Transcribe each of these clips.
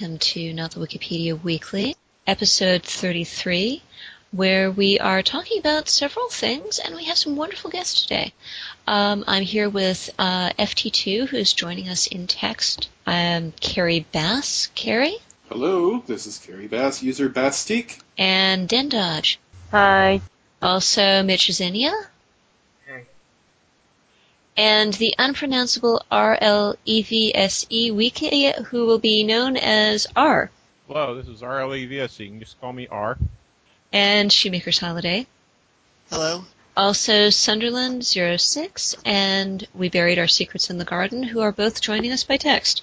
welcome to Not the Wikipedia Weekly, episode 33, where we are talking about several things, and we have some wonderful guests today. Um, I'm here with uh, FT2, who's joining us in text. I'm Cary Bass. Cary? Hello, this is Cary Bass, user Bastique. And Den Dodge. Hi. Also, Mitchazenia. Hey. And the unpronounceable RLEVSE Wiki, who will be known as R. Hello, this is RLEVS. You can just call me R. And Shoemaker's Holiday. Hello. Also, Sunderland06 and We Buried Our Secrets in the Garden, who are both joining us by text.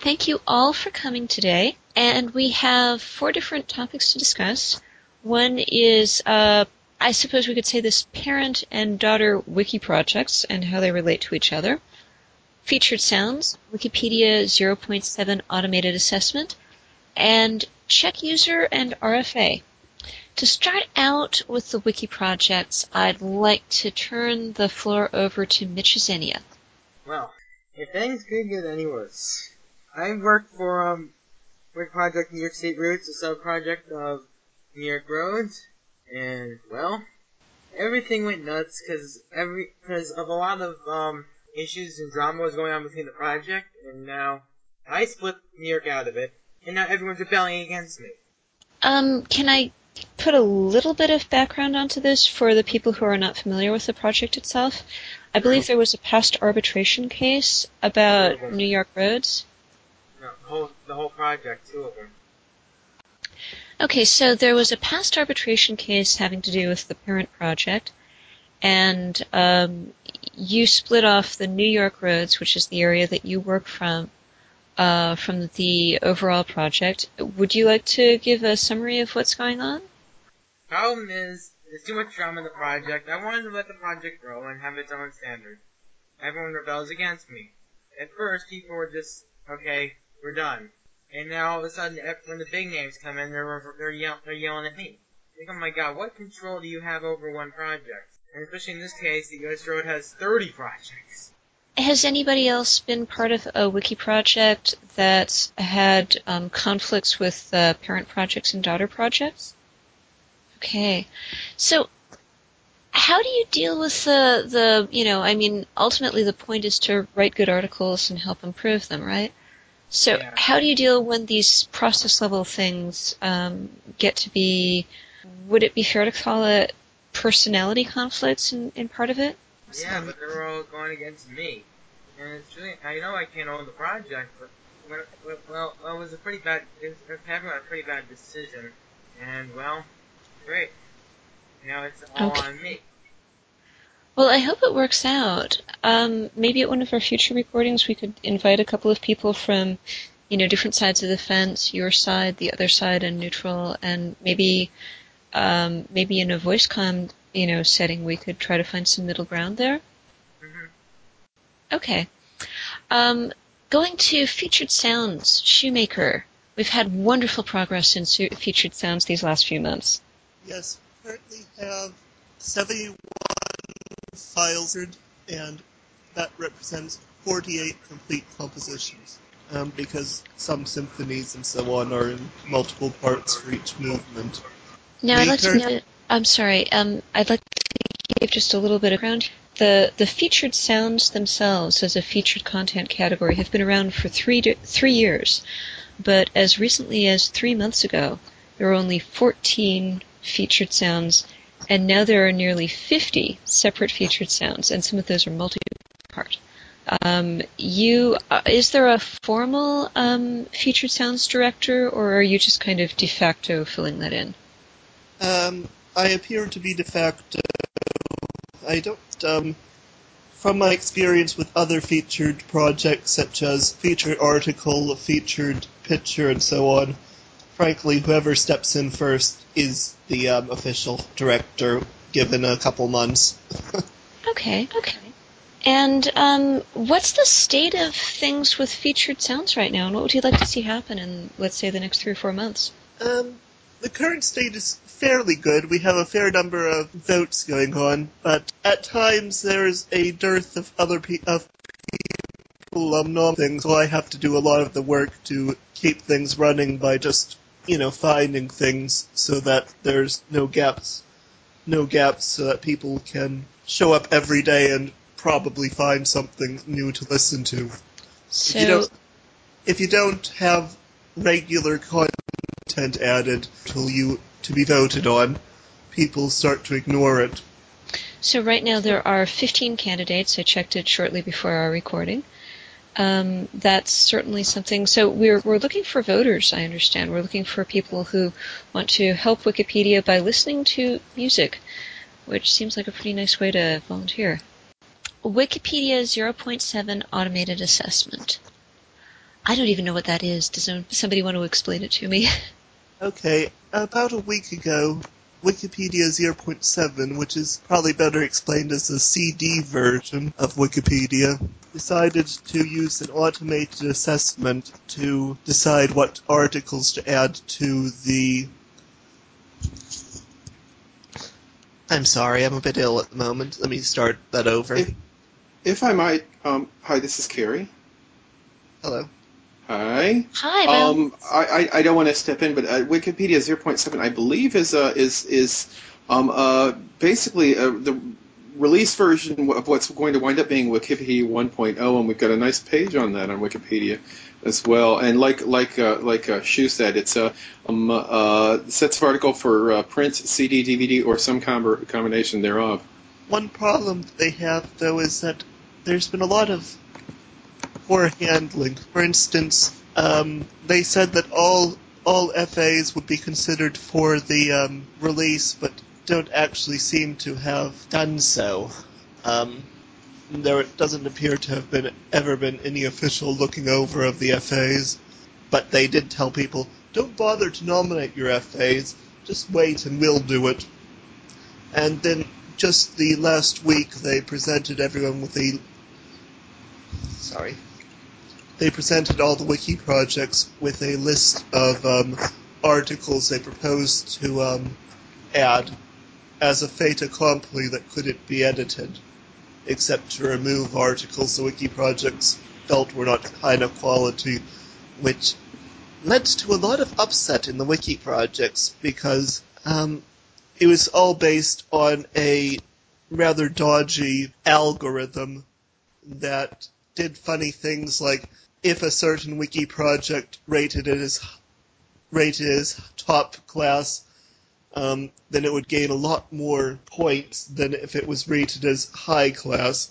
Thank you all for coming today, and we have four different topics to discuss. One is, uh, I suppose we could say this parent and daughter wiki projects and how they relate to each other. Featured sounds, Wikipedia 0.7 automated assessment, and check user and RFA. To start out with the wiki projects, I'd like to turn the floor over to Mitchazenia. Well, if things could get any worse, I worked for um, Wiki Project New York State Routes, a sub-project of New York Roads, and well, everything went nuts because every because of a lot of um issues and drama was going on between the project, and now I split New York out of it, and now everyone's rebelling against me. Um, can I put a little bit of background onto this for the people who are not familiar with the project itself? I believe there was a past arbitration case about New York roads. No, the whole the whole project, two of them. Okay, so there was a past arbitration case having to do with the parent project, and um, you split off the New York roads, which is the area that you work from, uh, from the overall project. Would you like to give a summary of what's going on? Problem is, there's too much drama in the project. I wanted to let the project grow and have its own standards. Everyone rebels against me. At first, people were just, okay, we're done. And now all of a sudden, when the big names come in, they're they're, yell, they're yelling at me. Like, oh my god, what control do you have over one project? And especially in this case, the US Road has 30 projects. Has anybody else been part of a wiki project that's had um, conflicts with uh, parent projects and daughter projects? Okay, so how do you deal with the the you know I mean ultimately the point is to write good articles and help improve them, right? So Yeah. how do you deal when these process level things um, get to be? Would it be fair to call it personality conflicts in, in part of it? Yeah, but they're all going against me. And it's really, I know I can't own the project, but, well, well, well, well, it was a pretty bad, it was having a pretty bad decision. And, well, great. Now it's all Okay. on me. Well, I hope it works out. Um, maybe at one of our future recordings, we could invite a couple of people from, you know, different sides of the fence, your side, the other side, and neutral, and maybe, um, maybe in a voice com, you know, setting, we could try to find some middle ground there. hmm Okay. Um, going to featured sounds, Shoemaker. We've had wonderful progress in featured sounds these last few months. Yes, we currently have 71 files, and that represents 48 complete compositions. Um, because some symphonies and so on are in multiple parts for each movement. Now, I'd like to it, I'm sorry, um, I'd like to give just a little bit of ground. The, the featured sounds themselves as a featured content category have been around for three, to, three years, but as recently as three months ago, there were only 14 featured sounds, and now there are nearly 50 separate featured sounds, and some of those are multi-part. Um, you, uh, is there a formal um, featured sounds director, or are you just kind of de facto filling that in? Um, I appear to be de facto. I don't, um, from my experience with other featured projects such as featured article, featured picture, and so on, frankly, whoever steps in first is the um, official director, given a couple months. Okay, okay. And um, what's the state of things with featured sounds right now, and what would you like to see happen in, let's say, the next three or four months? Um, the current state is fairly good. We have a fair number of votes going on, but at times there's a dearth of other pe- of people um, things, so I have to do a lot of the work to keep things running by just, you know, finding things so that there's no gaps, no gaps so that people can show up every day and probably find something new to listen to. So, if you don't, if you don't have regular content added till you to be voted on, people start to ignore it. so right now there are 15 candidates. I checked it shortly before our recording. Um, that's certainly something. So we're we're looking for voters. I understand. We're looking for people who want to help Wikipedia by listening to music, which seems like a pretty nice way to volunteer. Wikipedia 0.7 automated assessment. I don't even know what that is. Does somebody want to explain it to me? Okay, about a week ago, Wikipedia 0.7, which is probably better explained as the CD version of Wikipedia, decided to use an automated assessment to decide what articles to add to the. I'm sorry, I'm a bit ill at the moment. Let me start that over. If, if I might, um, hi, this is Cary. Hello. Hi. Hi, Val. Um, I, I, I don't want to step in, but uh, Wikipedia 0.7, I believe, is uh, is is um, uh, basically uh, the release version of what's going to wind up being Wikipedia 1.0, and we've got a nice page on that on Wikipedia as well. And like like uh, like uh, Shu said, it's a um, uh, sets of article for uh, print, CD, DVD, or some com- combination thereof. One problem they have, though, is that there's been a lot of poor handling. For instance, um, they said that all all FAs would be considered for the um, release, but don't actually seem to have done so. Um, there doesn't appear to have been ever been any official looking over of the FAs, but they did tell people don't bother to nominate your FAs, just wait and we'll do it. And then just the last week they presented everyone with a sorry they presented all the wiki projects with a list of um, articles they proposed to um, add as a fait accompli that couldn't be edited, except to remove articles. The wiki projects felt were not high enough quality, which led to a lot of upset in the wiki projects because um, it was all based on a rather dodgy algorithm that did funny things like if a certain wiki project rated it as rated as top class, um, then it would gain a lot more points than if it was rated as high class.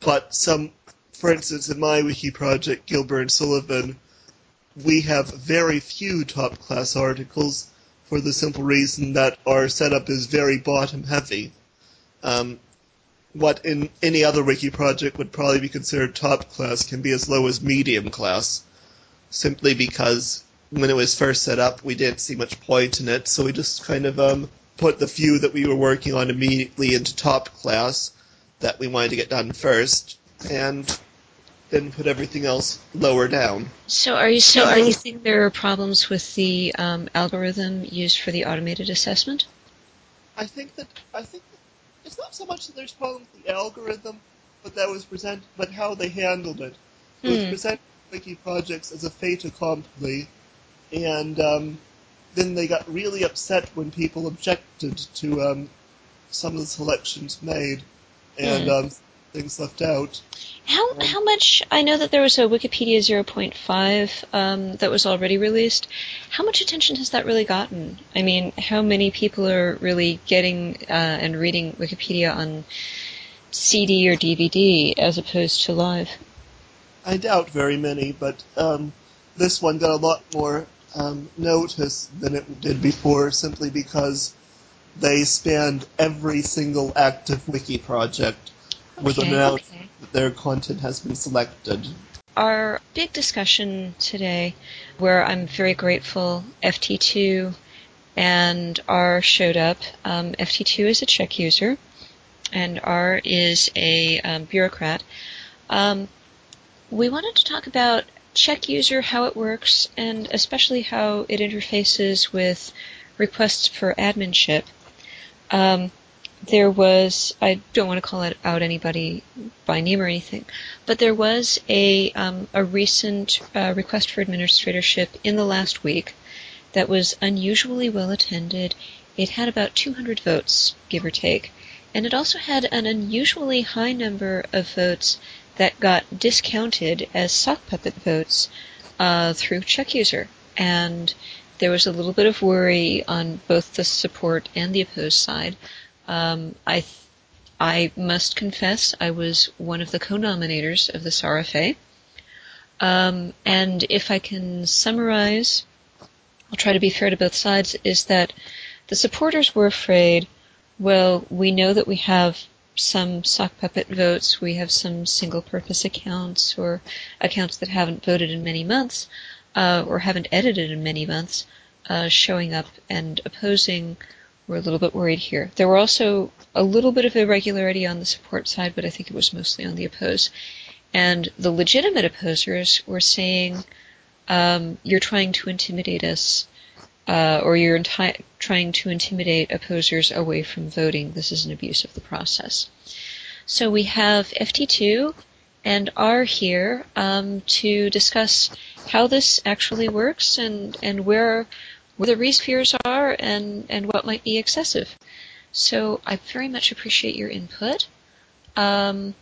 But some, for instance, in my wiki project, Gilbert and Sullivan, we have very few top class articles for the simple reason that our setup is very bottom heavy. Um, what in any other wiki project would probably be considered top class can be as low as medium class, simply because when it was first set up, we didn't see much point in it, so we just kind of um, put the few that we were working on immediately into top class that we wanted to get done first, and then put everything else lower down. So are you saying are you think there are problems with the um, algorithm used for the automated assessment? I think that I think it's not so much that there's problems with the algorithm, but that was present, but how they handled it. It was Hmm. presented wiki projects as a fait accompli, and um, then they got really upset when people objected to um, some of the selections made and Hmm. um, things left out. How Um, how much? I know that there was a Wikipedia 0.5 um, that was already released. How much attention has that really gotten? I mean, how many people are really getting uh, and reading Wikipedia on CD or DVD as opposed to live? I doubt very many, but um, this one got a lot more um, notice than it did before, simply because they spanned every single active wiki project with Okay, announced okay. that their content has been selected. Our big discussion today, where I'm very grateful FT2 and R showed up. Um, FT2 is a check user, and R is a um, bureaucrat. Um, we wanted to talk about check user, how it works, and especially how it interfaces with requests for adminship. Um, there was, I don't want to call it out anybody by name or anything, but there was a, um, a recent uh, request for administratorship in the last week that was unusually well attended. It had about 200 votes, give or take, and it also had an unusually high number of votes that got discounted as sock puppet votes uh, through CheckUser. And there was a little bit of worry on both the support and the opposed side um, I th- I must confess I was one of the co-nominators of this RFA. Um, and if I can summarize, I'll try to be fair to both sides, is that the supporters were afraid, well, we know that we have some sock puppet votes, we have some single purpose accounts or accounts that haven't voted in many months, uh, or haven't edited in many months, uh, showing up and opposing were a little bit worried here. There were also a little bit of irregularity on the support side, but I think it was mostly on the oppose. And the legitimate opposers were saying, um, you're trying to intimidate us, uh, or you're trying to intimidate opposers away from voting. This is an abuse of the process. So we have FT2 and R here um, to discuss how this actually works and, and where where the Reese fears are and, and what might be excessive. So I very much appreciate your input. Um,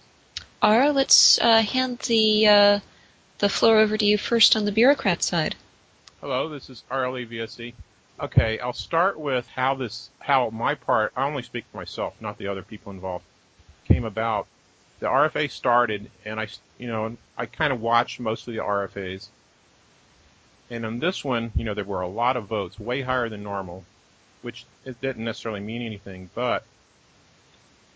Ara, let's uh, hand the uh, the floor over to you first on the bureaucrat side. Hello, this is RLE VSE. Okay, I'll start with how this, how my part, I only speak for myself, not the other people involved, came about. The RFA started, and I, you know, I kind of watched most of the RFAs, and on this one, you know, there were a lot of votes, way higher than normal, which it didn't necessarily mean anything. But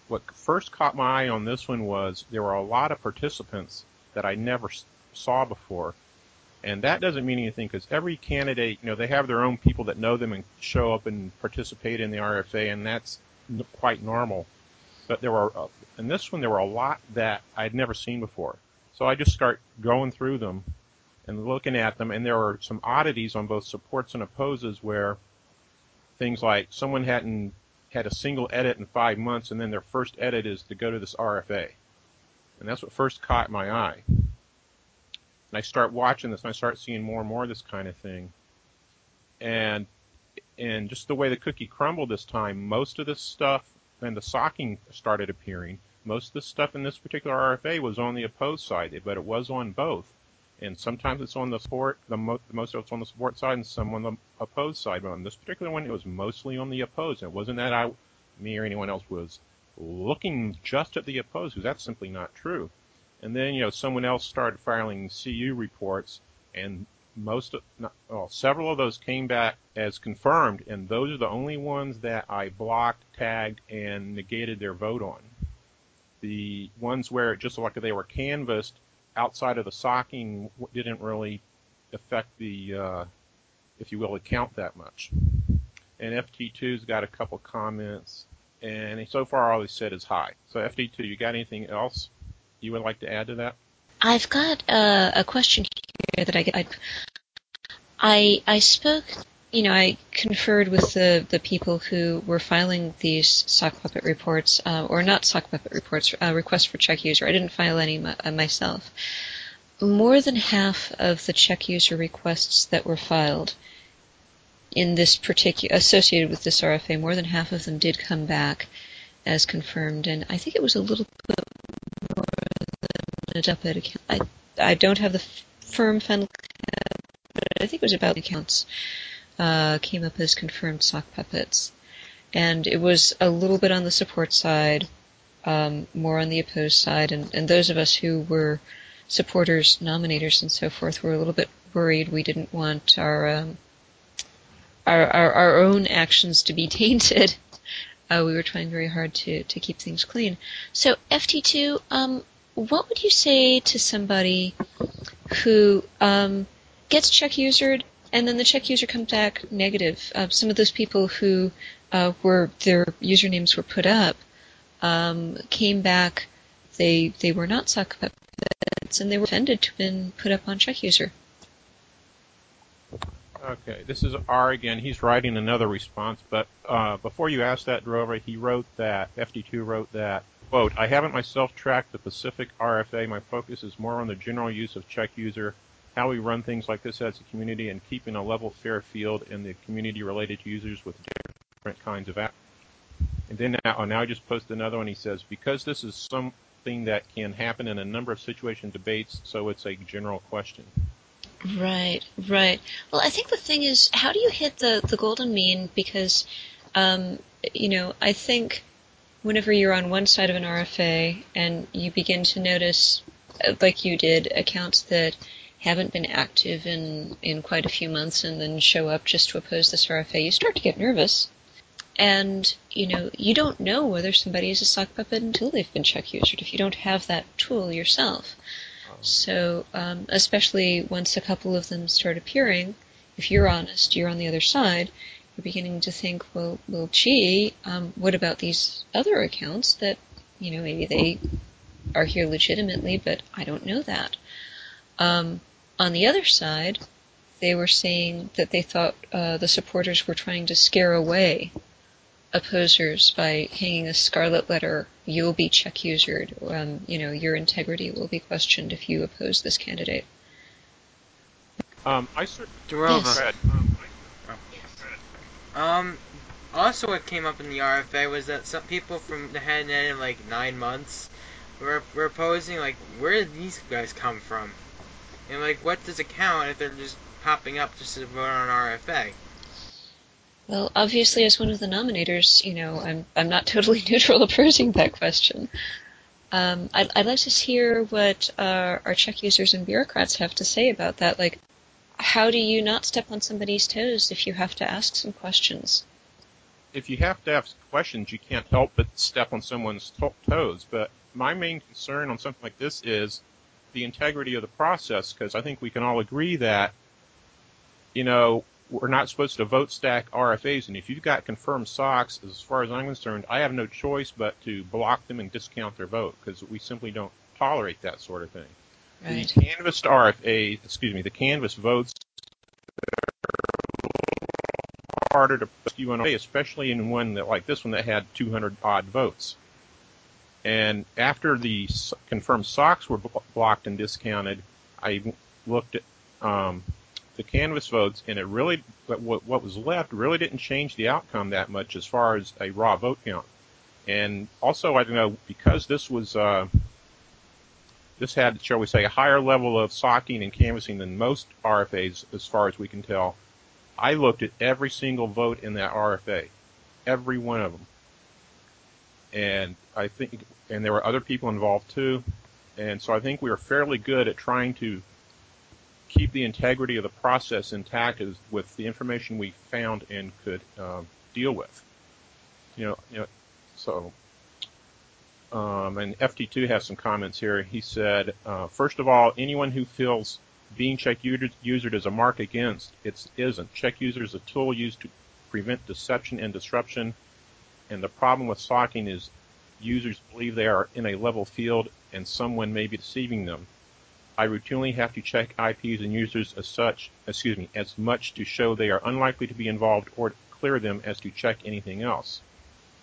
what first caught my eye on this one was there were a lot of participants that I never saw before. And that doesn't mean anything because every candidate, you know, they have their own people that know them and show up and participate in the RFA, and that's quite normal. But there were, uh, in this one, there were a lot that I'd never seen before. So I just start going through them and looking at them, and there are some oddities on both supports and opposes where things like someone hadn't had a single edit in five months, and then their first edit is to go to this RFA, and that's what first caught my eye. And I start watching this, and I start seeing more and more of this kind of thing, and and just the way the cookie crumbled this time, most of this stuff and the socking started appearing. Most of the stuff in this particular RFA was on the opposed side, but it was on both and sometimes it's on the support, the, mo- the most of it's on the support side, and some on the opposed side. But on this particular one, it was mostly on the opposed. And it wasn't that I, me or anyone else was looking just at the opposed, because that's simply not true. And then, you know, someone else started filing CU reports, and most of, not, well, several of those came back as confirmed, and those are the only ones that I blocked, tagged, and negated their vote on. The ones where it just looked like they were canvassed outside of the socking didn't really affect the, uh, if you will, account that much. And FT2's got a couple comments, and so far all he said is hi. So FT2, you got anything else you would like to add to that? I've got uh, a question here that I get. I I spoke you know, I conferred with the, the people who were filing these sock puppet reports, uh, or not sock puppet reports, uh, requests for check user. I didn't file any uh, myself. More than half of the check user requests that were filed in this particular, associated with this RFA, more than half of them did come back as confirmed, and I think it was a little bit more than a duplicate account. I, I don't have the firm fund, but I think it was about accounts uh, came up as confirmed sock puppets. And it was a little bit on the support side, um, more on the opposed side, and, and those of us who were supporters, nominators, and so forth were a little bit worried. We didn't want our um, our, our, our own actions to be tainted. Uh, we were trying very hard to to keep things clean. So FT2, um, what would you say to somebody who um, gets CheckUsered and then the check user comes back negative. Uh, some of those people who uh, were their usernames were put up um, came back. They they were not sock puppets, and they were offended to have been put up on check user. Okay, this is R again. He's writing another response, but uh, before you ask that, Durova, he wrote that, FT2 wrote that, quote, I haven't myself tracked the Pacific RFA. My focus is more on the general use of check user, how we run things like this as a community, and keeping a level fair field in the community related users with different kinds of apps. And then now, oh, now I just posted another one. He says, because this is something that can happen in a number of situation debates, so it's a general question. Right, right. Well, I think the thing is, how do you hit the, the golden mean? Because, um, you know, I think whenever you're on one side of an RFA and you begin to notice, uh, like you did, accounts that haven't been active in, in quite a few months and then show up just to oppose this RFA, you start to get nervous. And, you know, you don't know whether somebody is a sock puppet until they've been check usered if you don't have that tool yourself. So, um, especially once a couple of them start appearing, if you're honest, you're on the other side, you're beginning to think, well, well, gee, um, what about these other accounts that, you know, maybe they are here legitimately, but I don't know that. Um, on the other side, they were saying that they thought uh, the supporters were trying to scare away opposers by hanging a scarlet letter, you'll be check usered. Um, you know, your integrity will be questioned if you oppose this candidate. Um, I cer- Yes. Um, Um, also what came up in the RFA was that some people from the head end of like nine months were, were posing like, where did these guys come from? And like, what does it count if they're just popping up just to vote on RFA? Well, obviously, as one of the nominators, you know, I'm I'm not totally neutral approaching that question. Um, I'd, I'd like to hear what uh, our check users and bureaucrats have to say about that. Like, how do you not step on somebody's toes if you have to ask some questions? if you have to ask questions, you can't help but step on someone's to- toes. But my main concern on something like this is the integrity of the process, because I think we can all agree that, you know, we're not supposed to vote stack RFAs, and if you've got confirmed socks, as far as I'm concerned, I have no choice but to block them and discount their vote, because we simply don't tolerate that sort of thing. Right. The canvassed RFA, excuse me, the canvass votes are harder to rescue RFA, especially in one that like this one that had 200 odd votes. And after the confirmed socks were blocked and discounted, I looked at um, the canvas votes, and it really what what was left really didn't change the outcome that much as far as a raw vote count. And also, I don't know because this was uh, this had, shall we say, a higher level of socking and canvassing than most RFAs, as far as we can tell. I looked at every single vote in that RFA, every one of them, and I think, and there were other people involved too, and so I think we were fairly good at trying to keep the integrity of the process intact as, with the information we found and could um, deal with. You know, you know, so. Um, and FT2 has some comments here. He said, uh, first of all, anyone who feels being check user, usered is a mark against, it isn't. Check user is a tool used to prevent deception and disruption. And the problem with socking is users believe they are in a level field and someone may be deceiving them. I routinely have to check IPs and users as such, excuse me, as much to show they are unlikely to be involved or clear them as to check anything else.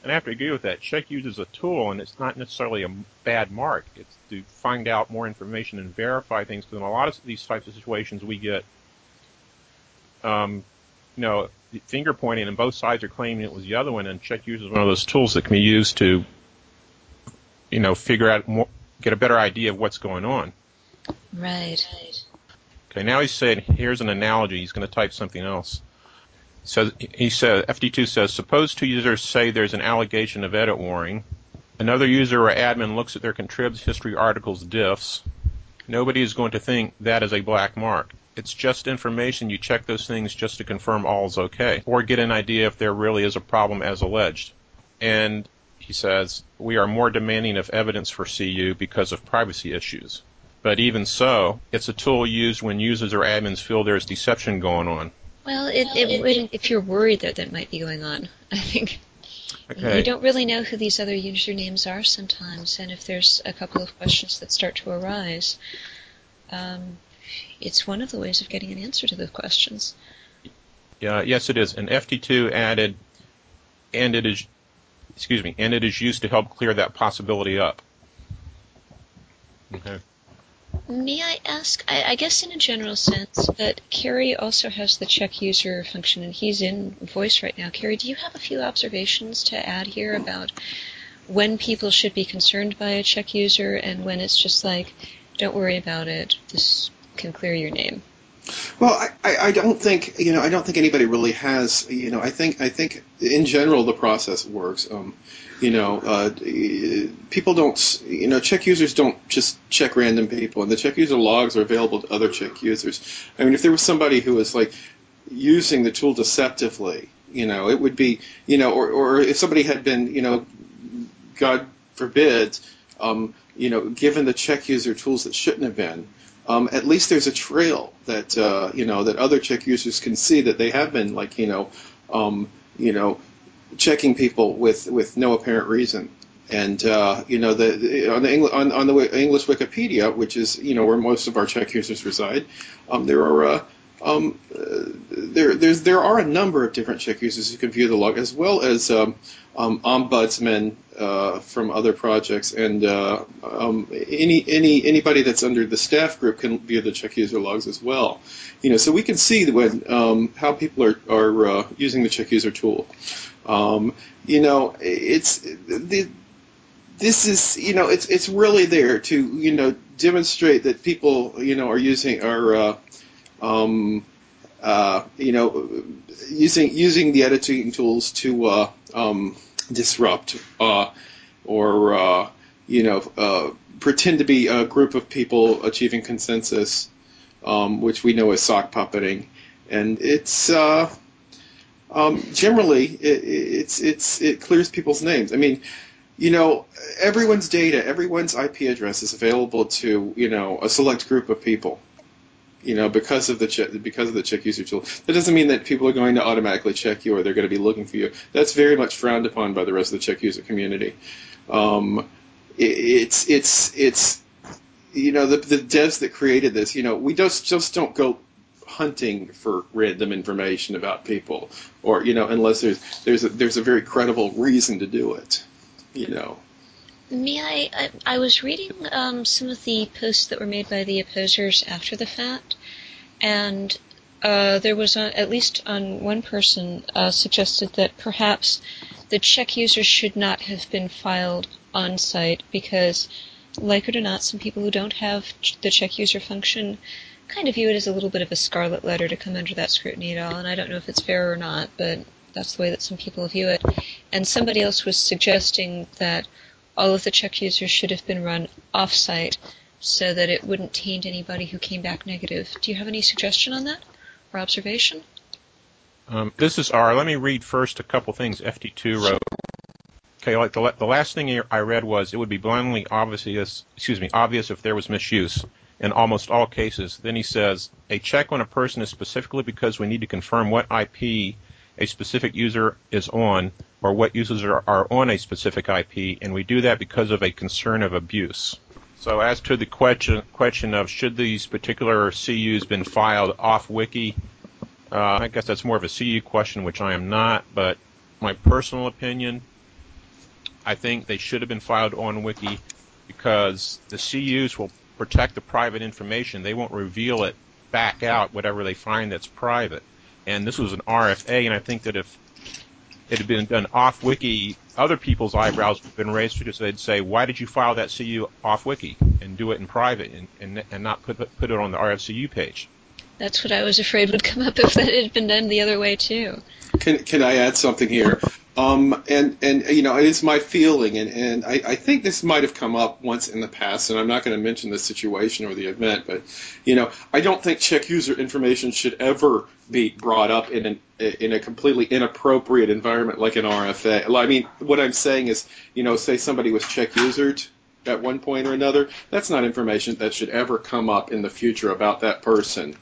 And I have to agree with that. Check use is a tool, and it's not necessarily a bad mark. It's to find out more information and verify things. Because in a lot of these types of situations, we get, um, you know, finger pointing, and both sides are claiming it was the other one. And check use is one of those tools that can be used to, you know, figure out more, get a better idea of what's going on. Right. Okay, now he's saying, here's an analogy. He's going to type something else. So he says, FT2 says, suppose two users say there's an allegation of edit warring. Another user or admin looks at their contribs history articles diffs. Nobody is going to think that is a black mark. It's just information. You check those things just to confirm all is okay, or get an idea if there really is a problem as alleged. And he says, we are more demanding of evidence for CU because of privacy issues. But even so, it's a tool used when users or admins feel there's deception going on. Well, it, it would if you're worried that that might be going on. I think Okay. you don't really know who these other usernames are sometimes, and if there's a couple of questions that start to arise, um, it's one of the ways of getting an answer to those questions. Yeah, yes, it is. And FT2 added, and it is, excuse me, and it is used to help clear that possibility up. Okay. May I ask, I, I guess in a general sense, but Cary also has the check user function and he's in voice right now. Cary, do you have a few observations to add here about when people should be concerned by a check user and when it's just like, don't worry about it, this can clear your name? Well, I, I, don't think you know I don't think anybody really has you know I think I think in general the process works. Um, you know, uh, people don't you know check users don't just check random people, and the check user logs are available to other check users. I mean, if there was somebody who was like using the tool deceptively, you know, it would be you know, or or if somebody had been you know, God forbid, um, you know, given the check user tools that shouldn't have been um, at least there's a trail that uh, you know that other check users can see that they have been like you know um, you know checking people with with no apparent reason. And uh, you know the, the on the Engl- on, on, the English Wikipedia, which is you know where most of our check users reside, um, there are uh, um, there there's there are a number of different check users who can view the log, as well as um, um, ombudsmen uh, from other projects, and uh, um, any any anybody that's under the staff group can view the check user logs as well. You know, so we can see when um, how people are are uh, using the check user tool. Um, you know, it's the this is you know it's it's really there to you know demonstrate that people you know are using are uh, um, uh, you know using using the editing tools to uh, um, disrupt uh, or uh, you know uh, pretend to be a group of people achieving consensus, um, which we know is sock puppeting, and it's uh, um, generally it, it's it's it clears people's names. I mean. You know, everyone's data, everyone's IP address is available to you know a select group of people you know, because of the check, because of the check user tool. That doesn't mean that people are going to automatically check you or they're going to be looking for you. That's very much frowned upon by the rest of the check user community. Um, it, it's it's it's you know the the devs that created this. You know, we just just don't go hunting for random information about people, or you know, unless there's there's a, there's a very credible reason to do it. You know. May I, I, I was reading um, some of the posts that were made by the opposers after the fact, and uh, there was a, at least on one person uh, suggested that perhaps the check users should not have been filed on site because, like it or not, some people who don't have the check user function kind of view it as a little bit of a scarlet letter to come under that scrutiny at all. And I don't know if it's fair or not, but that's the way that some people view it. And somebody else was suggesting that all of the check users should have been run off-site so that it wouldn't taint anybody who came back negative. Do you have any suggestion on that or observation? Um, this is R. Let me read first a couple things FT2 wrote. Okay, like the, the last thing I read was it would be blindly obvious, excuse me, obvious if there was misuse in almost all cases. Then he says a check on a person is specifically because we need to confirm what IP a specific user is on or what users are, are on a specific IP, and we do that because of a concern of abuse. So as to the question question of should these particular CUs been filed off wiki, uh, I guess that's more of a CU question, which I am not. But my personal opinion, I think they should have been filed on wiki because the CUs will protect the private information. They won't reveal it back out whatever they find that's private. And this was an RFA, and I think that if it had been done off wiki, other people's eyebrows would have been raised because they'd say, "Why did you file that CU off wiki and do it in private and and, and not put put it on the RFCU page?" That's what I was afraid would come up if that had been done the other way too. Can can I add something here? Um, and and you know, it's my feeling, and and I, I think this might have come up once in the past, and I'm not going to mention the situation or the event, but you know, I don't think check user information should ever be brought up in an in a completely inappropriate environment like an RFA. I mean, what I'm saying is, you know, say somebody was check usered at one point or another, that's not information that should ever come up in the future about that person.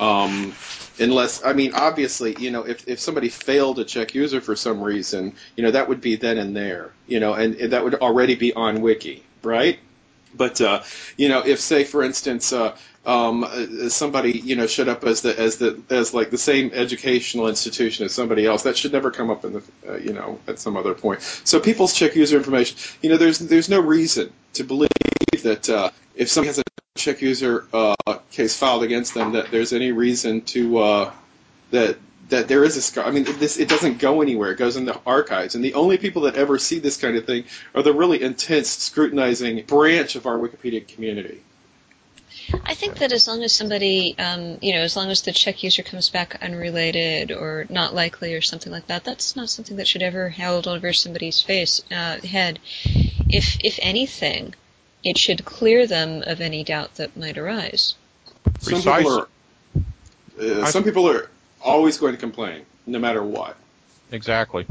Um, unless I mean obviously you know if if somebody failed a check user for some reason you know that would be then and there you know and, and that would already be on wiki right But uh, you know, if say for instance, uh, um, somebody you know showed up as the as the as like the same educational institution as somebody else, that should never come up in the uh, you know at some other point. So people's check user information, you know, there's there's no reason to believe that uh, if somebody has a check user uh, case filed against them, that there's any reason to uh, that that there is a scar. I mean, this it doesn't go anywhere. It goes in the archives, and the only people that ever see this kind of thing are the really intense, scrutinizing branch of our Wikipedia community. I think that as long as somebody, um, you know, as long as the check user comes back unrelated or not likely or something like that, that's not something that should ever held over somebody's face uh, head. If if anything, it should clear them of any doubt that might arise. Some Precisely. people are uh, some people are always going to complain, no matter what. Exactly.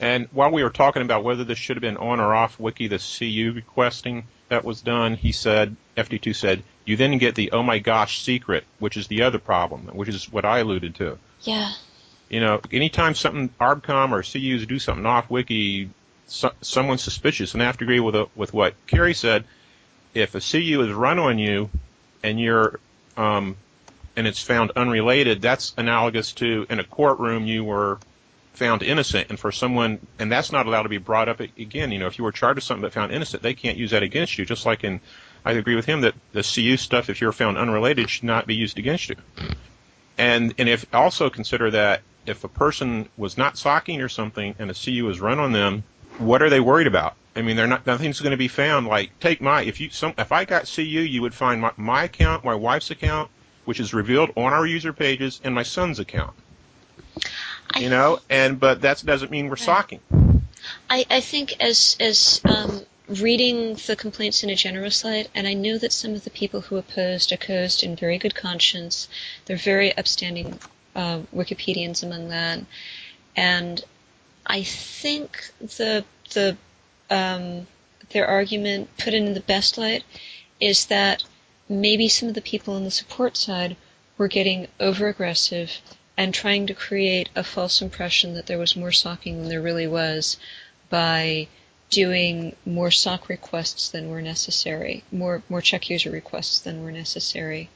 And while we were talking about whether this should have been on or off wiki, the CU requesting that was done, he said, FT2 said, you then get the oh my gosh secret, which is the other problem, which is what I alluded to. Yeah. You know, anytime something ARBCom or CUs do something off wiki, so, someone's suspicious, and I have to agree with uh with what Cary said. If a CU is run on you, and you're um, and it's found unrelated, that's analogous to in a courtroom you were found innocent, and for someone, and that's not allowed to be brought up again. You know, if you were charged with something but found innocent, they can't use that against you. Just like in, I agree with him that the CU stuff, if you're found unrelated, should not be used against you. And and if also consider that if a person was not socking or something and a CU is run on them, what are they worried about? I mean, they're not. Nothing's going to be found. Like, take my if you some if I got CU, you would find my, my account, my wife's account, which is revealed on our user pages, and my son's account. I You know, and but that doesn't mean we're socking. I, I think as as um, reading the complaints in a generous light, and I know that some of the people who opposed opposed in very good conscience. They're very upstanding uh, Wikipedians among that, and I think the the um, their argument put in the best light is that maybe some of the people on the support side were getting over aggressive and trying to create a false impression that there was more socking than there really was by doing more sock requests than were necessary, more more check user requests than were necessary.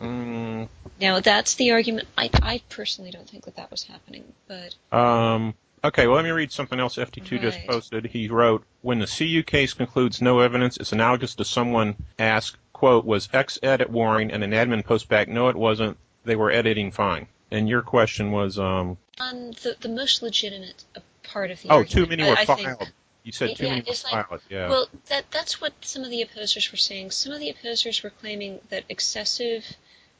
Mm, Now that's the argument. I I personally don't think that that was happening, but um, okay, well, let me read something else FT2 just posted. He wrote, when the CU case concludes no evidence, it's analogous to someone asked, quote, was X edit warring, and an admin post back, no, it wasn't. They were editing fine. And your question was, um, on the the most legitimate part of the oh, argument, too many I- were I filed. You said too Yeah, many were it's like- filed. Yeah. Well, that that's what some of the opposers were saying. Some of the opposers were claiming that excessive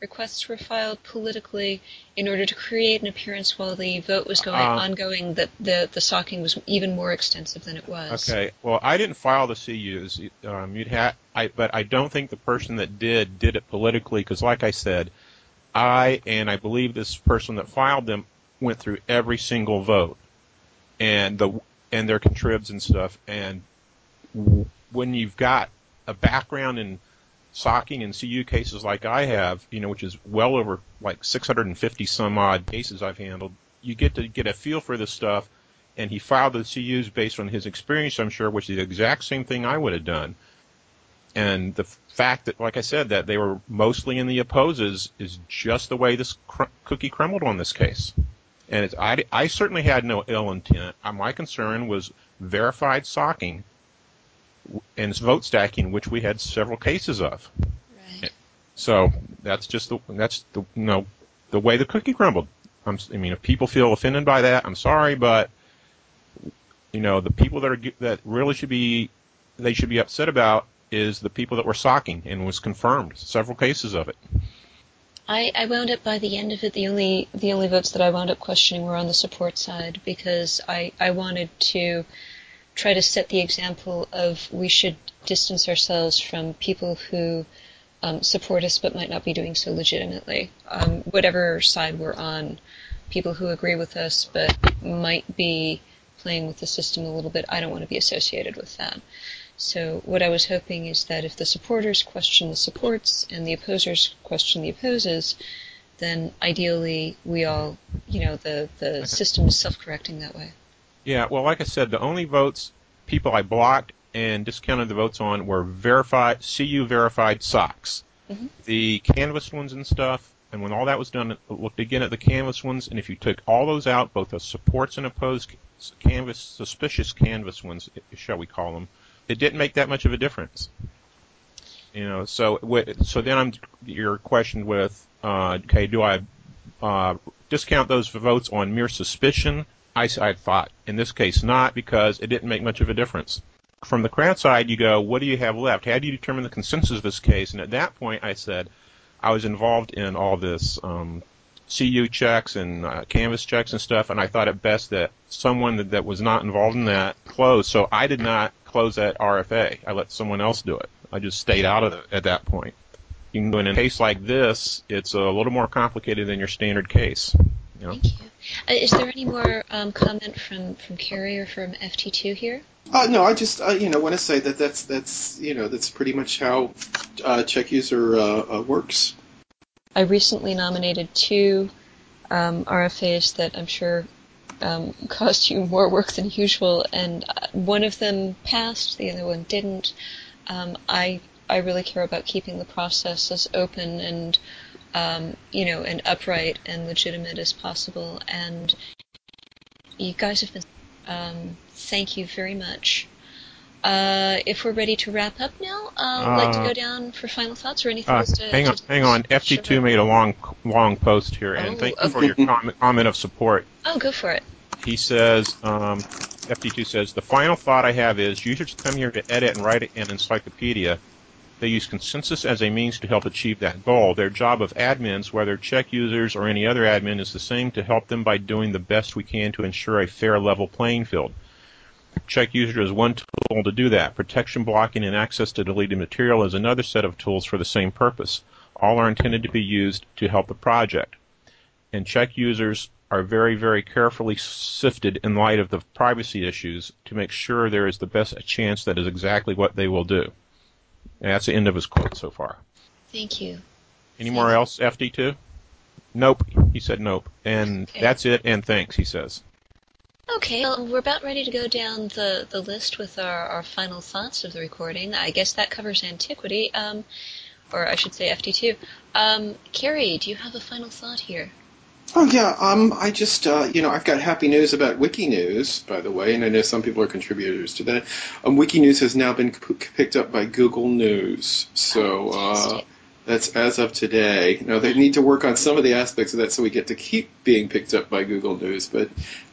requests were filed politically in order to create an appearance while the vote was going Uh, ongoing that the the socking was even more extensive than it was. Okay. Well, I didn't file the CUs. Um, you'd ha- I, but I don't think the person that did did it politically because, like I said, I and I believe this person that filed them went through every single vote and the and their contribs and stuff. And w- when you've got a background in socking and CU cases like I have, you know, which is well over like 650 some odd cases I've handled, you get to get a feel for this stuff. And he filed the CUs based on his experience, I'm sure, which is the exact same thing I would have done. And the fact that, like I said, that they were mostly in the opposes is just the way this cr- cookie crumbled on this case. And I, I certainly had no ill intent. My concern was verified socking and vote stacking, which we had several cases of. Right. So that's just the that's the you know the way the cookie crumbled. I'm, I mean, if people feel offended by that, I'm sorry, but you know the people that are that really should be they should be upset about is the people that were socking and was confirmed several cases of it. I, I wound up by the end of it. The only the only votes that I wound up questioning were on the support side because I I wanted to try to set the example of we should distance ourselves from people who um, support us but might not be doing so legitimately. Um, whatever side we're on, people who agree with us but might be playing with the system a little bit. I don't want to be associated with that. So what I was hoping is that if the supporters question the supports and the opposers question the opposes, then ideally we all, you know, the, the system is self-correcting that way. Yeah, well, like I said, the only votes people I blocked and discounted the votes on were verified, CU verified socks. Mhm. The canvas ones and stuff, and when all that was done, it looked again at the canvas ones, and if you took all those out, both the supports and opposed canvas, suspicious canvas ones, shall we call them, it didn't make that much of a difference. You know, so so then I'm your question with, uh, okay, do I uh, discount those votes on mere suspicion? I, I thought in this case not because it didn't make much of a difference. From the crowd side, you go, what do you have left? How do you determine the consensus of this case? And at that point, I said, I was involved in all this um, CU checks and uh, canvass checks and stuff, and I thought it best that someone that, that was not involved in that close. So I did not close that RFA. I let someone else do it. I just stayed out of it at that point. You can, go in a case like this, it's a little more complicated than your standard case. You know? Thank you. Uh, is there any more um, comment from from Cary or from FT2 here? Uh, no, I just uh, you know want to say that that's that's you know that's pretty much how uh, check user uh, uh, works. I recently nominated two um, RFAs that I'm sure um, cost you more work than usual, and uh, one of them passed, the other one didn't. Um, I I really care about keeping the process as open and um, you know and upright and legitimate as possible, and you guys have been. Um, thank you very much. Uh, if we're ready to wrap up now, uh, I'd like to Uh, go down for final thoughts or anything Uh, else to hang on, to- hang on. FT2 Sure. made a long, long post here, and Oh, thank you for your comment, comment of support. Oh, go for it. He says, um, FT2 says, the final thought I have is you should come here to edit and write an encyclopedia. They use consensus as a means to help achieve that goal. Their job of admins, whether check users or any other admin, is the same to help them by doing the best we can to ensure a fair level playing field. Check user is one tool to do that. Protection blocking and access to deleted material is another set of tools for the same purpose. All are intended to be used to help the project. And check users are very, very carefully sifted in light of the privacy issues to make sure there is the best chance that is exactly what they will do. And that's the end of his quote so far. Thank you. Any more else, FT2? Nope. He said nope. And Okay. that's it, and thanks, he says. Okay, well, we're about ready to go down the, the list with our, our final thoughts of the recording. I guess that covers antiquity, um, or I should say FT2. Um, Cary, do you have a final thought here? Oh yeah, um, I just uh, you know I've got happy news about WikiNews, by the way, and I know some people are contributors to that. Um, WikiNews has now been p- picked up by Google News, so uh, that's as of today. Now they need to work on some of the aspects of that so we get to keep being picked up by Google News, but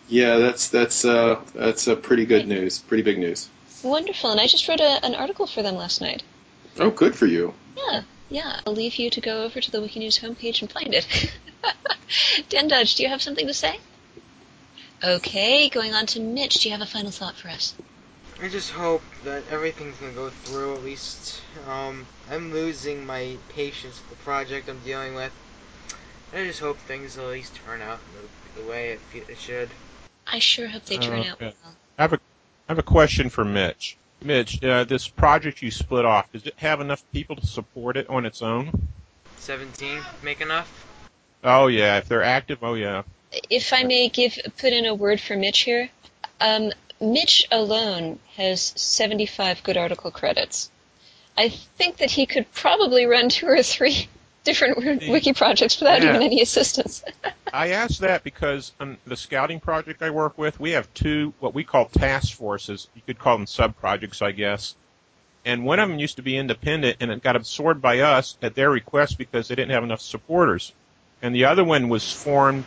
yeah, that's that's uh, that's a pretty good news, pretty big news. Wonderful, and I just wrote a, an article for them last night. Oh, good for you. Yeah, yeah. I'll leave you to go over to the Wikinews homepage and find it. Dan Dodge, do you have something to say? Okay, going on to Mitch. Do you have a final thought for us? I just hope that everything's gonna go through at least. Um, I'm losing my patience with the project I'm dealing with. I just hope things at least turn out the, the way it, fe- it should. I sure hope they turn Uh, out well. I have a, I have a question for Mitch. Mitch, uh, this project you split off, does it have enough people to support it on its own? 17, make enough? Oh yeah, if they're active, oh yeah. If I may give put in a word for Mitch here, um, Mitch alone has 75 good article credits. I think that he could probably run two or three different wiki projects without Yeah. even any assistance. I asked that because on the scouting project I work with, we have two what we call task forces. You could call them sub projects, I guess. And one of them used to be independent, and it got absorbed by us at their request because they didn't have enough supporters. And the other one was formed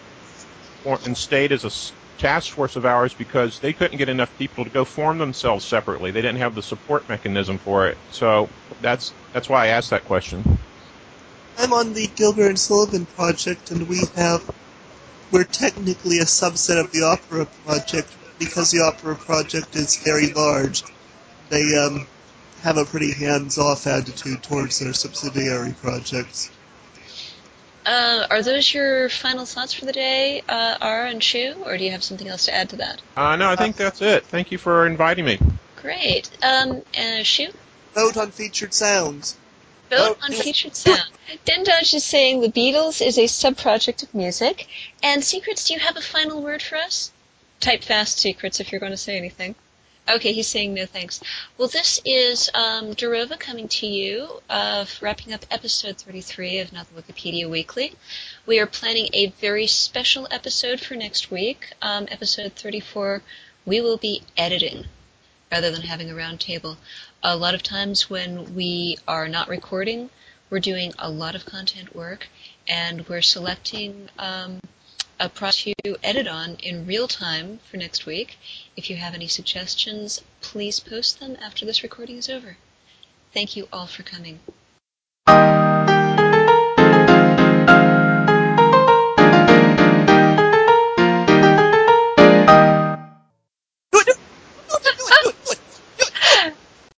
for- and stayed as a task force of ours because they couldn't get enough people to go form themselves separately. They didn't have the support mechanism for it. So that's that's why I asked that question. I'm on the Gilbert and Sullivan project, and we have we're technically a subset of the Opera project because the Opera project is very large. They um, have a pretty hands-off attitude towards their subsidiary projects. Uh, are those your final thoughts for the day, uh, R and Shu, or do you have something else to add to that? Uh, no, I think that's it. Thank you for inviting me. Great. Um, uh, Shu, Vote on featured sounds. vote on featured sound. Den Dodge is saying the Beatles is a sub-project of music. And Secrets, do you have a final word for us? Type fast, Secrets, if you're going to say anything. Okay, he's saying no thanks. Well, this is um, Durova coming to you, uh, wrapping up episode 33 of Not the Wikipedia Weekly. We are planning a very special episode for next week. Um, episode 34, we will be editing rather than having a roundtable. A lot of times when we are not recording, we're doing a lot of content work and we're selecting um, a project to edit on in real time for next week. If you have any suggestions, please post them after this recording is over. Thank you all for coming.